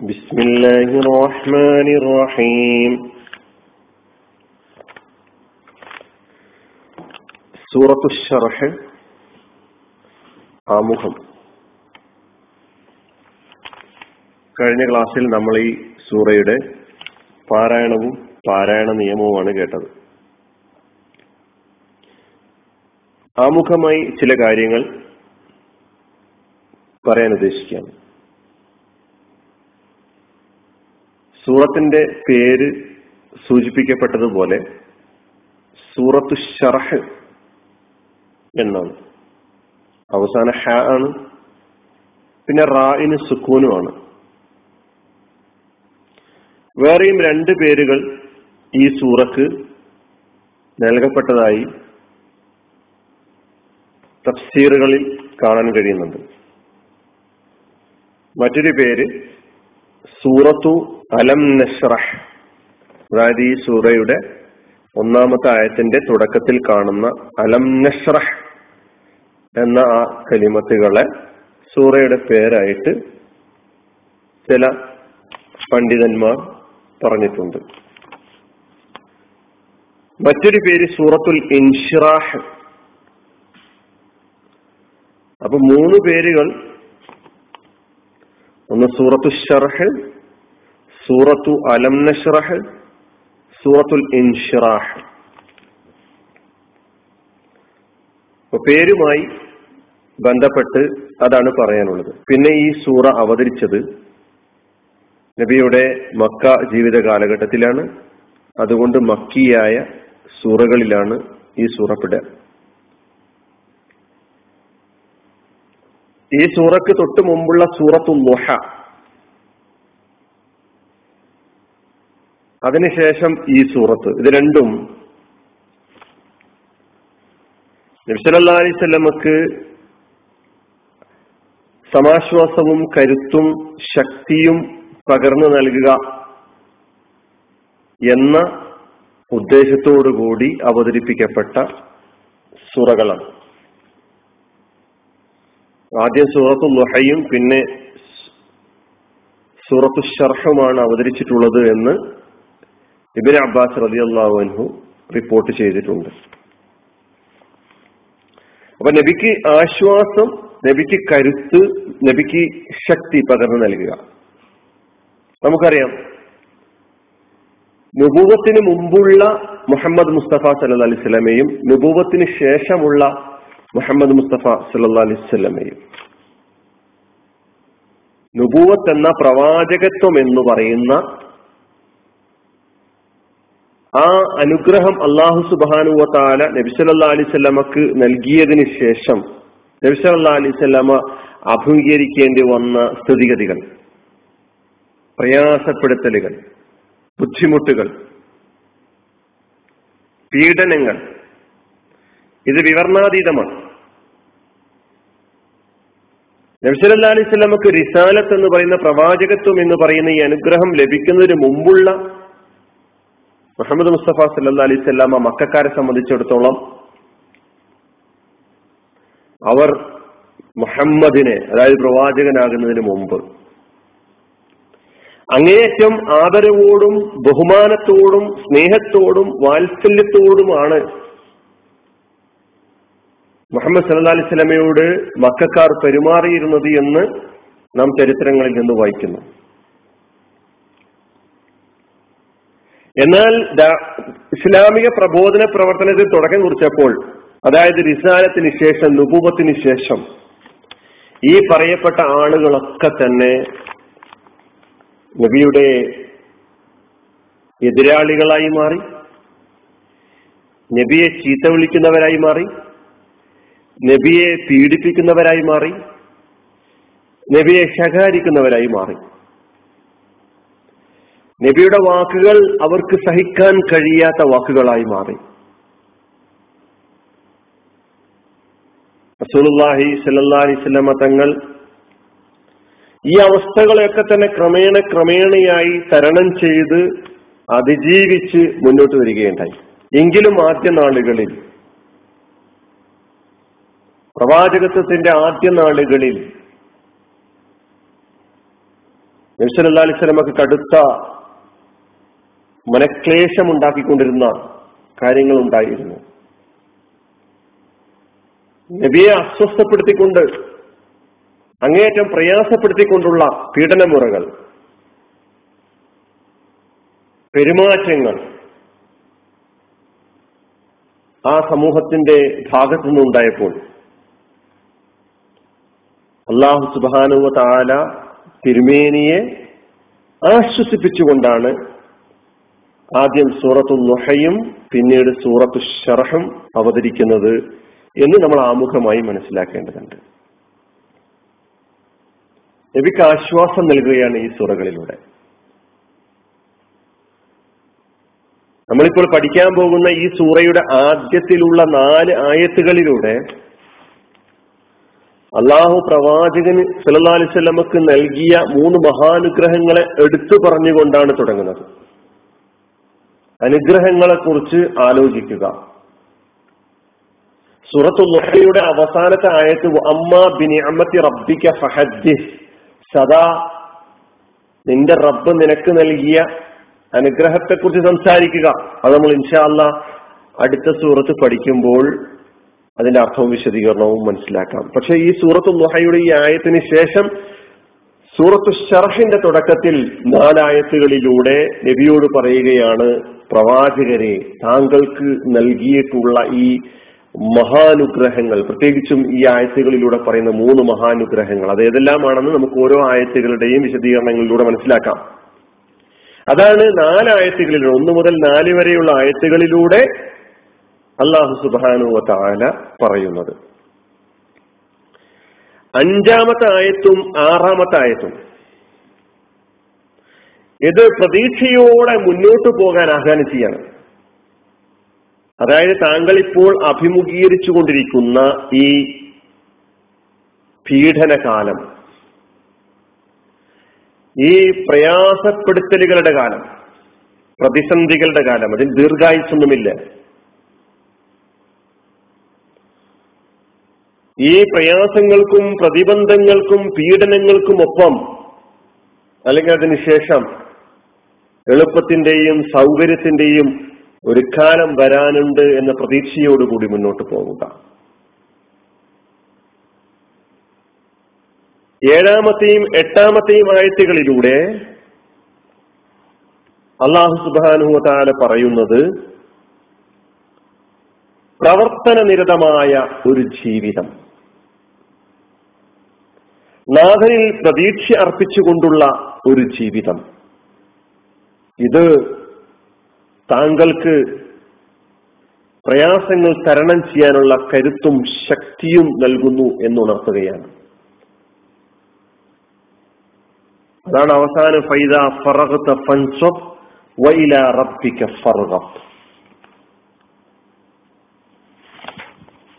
بسم الله الرحمن الرحيم സൂറത്തു ഷർഹ് ആമുഖം കഴിഞ്ഞ ക്ലാസ്സിൽ നമ്മൾ ഈ സൂറയുടെ പാരായണവും പാരായണ നിയമവുമാണ് കേട്ടത് ആമുഖമായി ചില കാര്യങ്ങൾ പറയാൻ ഉദ്ദേശിക്കുകയാണ് സൂറത്തിന്റെ പേര് സൂചിപ്പിക്കപ്പെട്ടതുപോലെ സൂറത്തു ഷർഹ് എന്നാണ്. അവസാന ഹ ആണ്. പിന്നെ റായിന് സുക്കൂനുമാണ് വേറെയും രണ്ട് പേരുകൾ ഈ സൂറക്ക് നൽകപ്പെട്ടതായി തഫ്സീറുകളിൽ കാണാൻ കഴിയുന്നുണ്ട്. മറ്റൊരു പേര് സൂറത്തു അലം നഷ്റഹ് അതായത് ഈ സൂറയുടെ ഒന്നാമത്തെ ആയത്തിന്റെ തുടക്കത്തിൽ കാണുന്ന അലം നഷ്റഹ് എന്ന ആ കലിമത്തുകളെ സൂറയുടെ പേരായിട്ട് ചില പണ്ഡിതന്മാർ പറഞ്ഞിട്ടുണ്ട്. മറ്റൊരു പേര് സൂറത്തുൽ ഇൻഷിറാഹ്. അപ്പൊ മൂന്ന് പേരുകൾ ഒന്ന് സൂറത്തു ഷർഹ് സൂറത്തു അലം നഷ്റഹ് സൂറത്തുൽ ഇൻഷിറാഹ്. പേരുമായി ബന്ധപ്പെട്ട് അതാണ് പറയാനുള്ളത്. പിന്നെ ഈ സൂറ അവതരിച്ചത് നബിയുടെ മക്ക ജീവിത കാലഘട്ടത്തിലാണ്. അതുകൊണ്ട് മക്കിയായ സൂറകളിലാണ് ഈ സൂറപ്പെടുക ഈ സൂറക്ക് തൊട്ട് മുമ്പുള്ള സൂറത്തു ലുഹ അതിനുശേഷം ഈ സൂറത്ത്. ഇത് രണ്ടും. നബ്സലല്ലാ സമാശ്വാസവും കരുത്തും ശക്തിയും പകർന്നു നൽകുക എന്ന ഉദ്ദേശത്തോടുകൂടി അവതരിപ്പിക്കപ്പെട്ട സുറകളാണ്. ആദ്യം സൂറത്തു ലുഹയും പിന്നെ സൂറത്തു ഷർഹുമാണ് അവതരിച്ചിട്ടുള്ളത് എന്ന് ഇബിൻ അബ്ബാസ് റതി അള്ളാഹു റിപ്പോർട്ട് ചെയ്തിട്ടുണ്ട്. അപ്പൊ നബിക്ക് ആശ്വാസം നബിക്ക് കരുത്ത് നബിക്ക് ശക്തി പകർന്നു നൽകുക. നമുക്കറിയാം നുപൂവത്തിന് മുമ്പുള്ള മുഹമ്മദ് മുസ്തഫ സല്ല അലൈഹി സ്വലമയും നുപൂവത്തിന് ശേഷമുള്ള മുഹമ്മദ് മുസ്തഫ സല്ലാ അലൈഹി സ്വലമയും നുപൂവത്ത് എന്ന പ്രവാചകത്വം എന്ന് പറയുന്ന ആ അനുഗ്രഹം അള്ളാഹു സുബാനുവ താല അലിസ്വല്ലമക്ക് നൽകിയതിനു ശേഷം നബിസല്ലാ അലിസ്വല്ലമ അഭിമുഖീകരിക്കേണ്ടി വന്ന സ്ഥിതിഗതികൾ പ്രയാസപ്പെടുത്തലുകൾ ബുദ്ധിമുട്ടുകൾ പീഡനങ്ങൾ ഇത് വിവർണാതീതമാണ്. നബ്സല്ലാ അലൈഹി സ്വലമക്ക് റിസാലത്ത് എന്ന് പറയുന്ന പ്രവാചകത്വം എന്ന് പറയുന്ന ഈ അനുഗ്രഹം ലഭിക്കുന്നതിന് മുമ്പുള്ള മുഹമ്മദ് മുസ്തഫ സല്ലാ അലൈഹി സ്വലാമ മക്കാരെ സംബന്ധിച്ചിടത്തോളം അവർ മുഹമ്മദിനെ അതായത് പ്രവാചകനാകുന്നതിന് മുമ്പ് അങ്ങേയറ്റം ആദരവോടും ബഹുമാനത്തോടും സ്നേഹത്തോടും വാത്സല്യത്തോടുമാണ് മുഹമ്മദ് സല്ലാ അലൈഹി സ്വലമയോട് മക്കാർ പെരുമാറിയിരുന്നത് എന്ന് നാം ചരിത്രങ്ങളിൽ നിന്ന് വായിക്കുന്നു. എന്നാൽ ഇസ്ലാമിക പ്രബോധന പ്രവർത്തനത്തിൽ തുടക്കം കുറിച്ചപ്പോൾ അതായത് റിസാലത്തിന് ശേഷം നുപൂപത്തിന് ശേഷം ഈ പറയപ്പെട്ട ആളുകളൊക്കെ തന്നെ നബിയുടെ എതിരാളികളായി മാറി നബിയെ ചീത്ത വിളിക്കുന്നവരായി മാറി നബിയെ പീഡിപ്പിക്കുന്നവരായി മാറി നബിയെ ശകാരിക്കുന്നവരായി മാറി. നബിയുടെ വാക്കുകൾ അവർക്ക് സഹിക്കാൻ കഴിയാത്ത വാക്കുകളായി മാറി. റസൂലുള്ളാഹി സല്ലല്ലാഹി അലൈഹി തങ്ങൾ ഈ അവസ്ഥകളെയൊക്കെ തന്നെ ക്രമേണ ക്രമേണയായി തരണം ചെയ്ത് അതിജീവിച്ച് മുന്നോട്ട് വരികയുണ്ടായി. എങ്കിലും ആദ്യ നാളുകളിൽ പ്രവാചകത്വത്തിന്റെ ആദ്യ നാളുകളിൽ നബ്സല്ലാ അലിസ്ലമക്ക് കടുത്ത മനക്ലേശം ഉണ്ടാക്കിക്കൊണ്ടിരുന്ന കാര്യങ്ങൾ ഉണ്ടായിരുന്നു നബിയെ അസ്വസ്ഥപ്പെടുത്തിക്കൊണ്ട് അങ്ങേയറ്റം പ്രയാസപ്പെടുത്തിക്കൊണ്ടുള്ള പീഡനമുറകൾ പെരുമാറ്റങ്ങൾ ആ സമൂഹത്തിന്റെ ഭാഗത്തു നിന്നുണ്ടായപ്പോൾ അള്ളാഹു സുബാനുവ താല തിരുമേനിയെ ആശ്വസിപ്പിച്ചുകൊണ്ടാണ് ആദ്യം സൂറത്തു നുഹയും പിന്നീട് സൂറത്തു ഷറഹും അവതരിക്കുന്നത് എന്ന് നമ്മൾ ആമുഖമായി മനസ്സിലാക്കേണ്ടതുണ്ട്. നബിക്ക് ആശ്വാസം നൽകുകയാണ് ഈ സൂറകളിലൂടെ. നമ്മളിപ്പോൾ പഠിക്കാൻ പോകുന്ന ഈ സൂറയുടെ ആദ്യത്തിലുള്ള നാല് ആയത്തുകളിലൂടെ അള്ളാഹു പ്രവാചകന് സല്ലാ അലിസ്വല്ലമക്ക് നൽകിയ മൂന്ന് മഹാനുഗ്രഹങ്ങളെ എടുത്തു പറഞ്ഞുകൊണ്ടാണ് തുടങ്ങുന്നത്. അനുഗ്രഹങ്ങളെ കുറിച്ച് ആലോചിക്കുക. സുറത്തു ലുഹയുടെ അവസാനത്തെ ആയത്ത് അമ്മ ബിനിഅമത്തി റബ്ബിക ഫഹദ്ദി സദാ നിന്റെ റബ്ബ് നിനക്ക് നൽകിയ അനുഗ്രഹത്തെ കുറിച്ച് സംസാരിക്കുക. അത് നമ്മൾ ഇൻഷാ ഇൻഷാല്ല അടുത്ത സൂറത്ത് പഠിക്കുമ്പോൾ അതിന്റെ അർത്ഥവും വിശദീകരണവും മനസ്സിലാക്കാം. പക്ഷെ ഈ സൂറത്തു നുഹയുടെ ഈ ആയത്തിന് ശേഷം സൂറത്ത് ഷർഹിന്റെ തുടക്കത്തിൽ നാലായത്തുകളിലൂടെ നബിയോട് പറയുകയാണ് പ്രവാചകരെ താങ്കൾക്ക് നൽകിയിട്ടുള്ള ഈ മഹാനുഗ്രഹങ്ങൾ. പ്രത്യേകിച്ചും ഈ ആയത്തുകളിലൂടെ പറയുന്ന മൂന്ന് മഹാനുഗ്രഹങ്ങൾ. അത് ഏതെല്ലാമാണെന്ന് നമുക്ക് ഓരോ ആയത്തുകളുടെയും വിശദീകരണങ്ങളിലൂടെ മനസ്സിലാക്കാം. അതാണ് നാലായത്തുകളിലൂടെ ഒന്ന് മുതൽ നാല് വരെയുള്ള ആയത്തുകളിലൂടെ അള്ളാഹു സുബാനു താല പറയുന്നത്. അഞ്ചാമത്തെ ആയത്തും ആറാമത്തെ ആയത്തും. ഇത് പ്രതീക്ഷയോടെ മുന്നോട്ട് പോകാൻ ആഹ്വാനം ചെയ്യാണ് അതായത് താങ്കൾ ഇപ്പോൾ അഭിമുഖീകരിച്ചു കൊണ്ടിരിക്കുന്ന ഈ പീഡനകാലം ഈ പ്രയാസപ്പെടുത്തലുകളുടെ കാലം പ്രതിസന്ധികളുടെ കാലം അതിൽ ദീർഘായുസൊന്നുമില്ല. ഈ പ്രയാസങ്ങൾക്കും പ്രതിബന്ധങ്ങൾക്കും പീഡനങ്ങൾക്കും ഒപ്പം അല്ലെങ്കിൽ അതിനുശേഷം എളുപ്പത്തിന്റെയും സൗകര്യത്തിന്റെയും ഒരു കാലം വരാനുണ്ട് എന്ന പ്രതീക്ഷയോടുകൂടി മുന്നോട്ട് പോവുക. ഏഴാമത്തെയും എട്ടാമത്തെയും ആയത്തുകളിലൂടെ അള്ളാഹു സുബാനുഹത്താല പറയുന്നത് പ്രവർത്തന നിരതമായ ഒരു ജീവിതം. നാഥനിൽ പ്രതീക്ഷ അർപ്പിച്ചുകൊണ്ടുള്ള ഒരു ജീവിതം. ഇത് താങ്കൾക്ക് പ്രയാസങ്ങൾ തരണം ചെയ്യാനുള്ള കരുത്തും ശക്തിയും നൽകുന്നു എന്നുണർത്തുകയാണ്. അതാണ് അവസാനം ഫൈദ ഫറഹത്ത് ഫൻസബ് വൈല റബ്ബിക ഫർഗബ്.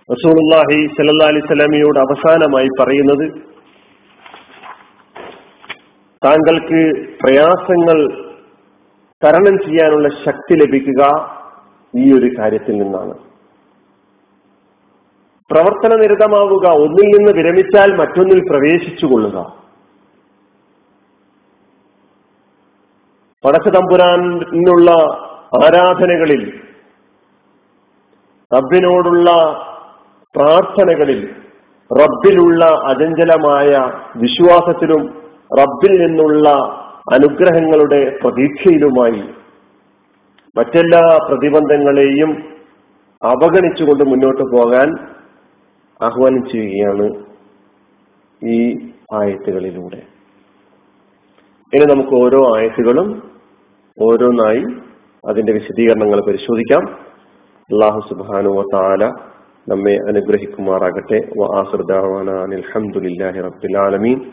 റസൂലുള്ളാഹി സല്ലല്ലാഹി അലൈഹി വസല്ലമയോട് അവസാനമായി പറയുന്നത് താങ്കൾക്ക് പ്രയാസങ്ങൾ തരണം ചെയ്യാനുള്ള ശക്തി ലഭിക്കുക ഈ ഒരു കാര്യത്തിൽ നിന്നാണ്. പ്രവർത്തന നിരതമാവുക ഒന്നിൽ നിന്ന് വിരമിച്ചാൽ മറ്റൊന്നിൽ പ്രവേശിച്ചു കൊള്ളുക. തമ്പുരാനുള്ള ആരാധനകളിൽ റബ്ബിനോടുള്ള പ്രാർത്ഥനകളിൽ റബ്ബിലുള്ള അചഞ്ചലമായ വിശ്വാസത്തിലും റബ്ബിൽ നിന്നുള്ള അനുഗ്രഹങ്ങളുടെ പ്രതീക്ഷയിലുമായി മറ്റെല്ലാ പ്രതിബന്ധങ്ങളെയും അവഗണിച്ചുകൊണ്ട് മുന്നോട്ട് പോകാൻ ആഹ്വാനം ചെയ്യുകയാണ് ഈ ആയത്തുകളിലൂടെ. ഇനി നമുക്ക് ഓരോ ആയത്തുകളും ഓരോന്നായി അതിന്റെ വിശദീകരണങ്ങൾ പരിശോധിക്കാം. അള്ളാഹു സുബാനു താല നമ്മെ അനുഗ്രഹിക്കുമാറാകട്ടെ. അലഹമുല്ലാഹി റബ്ബിൽ ആലമീൻ.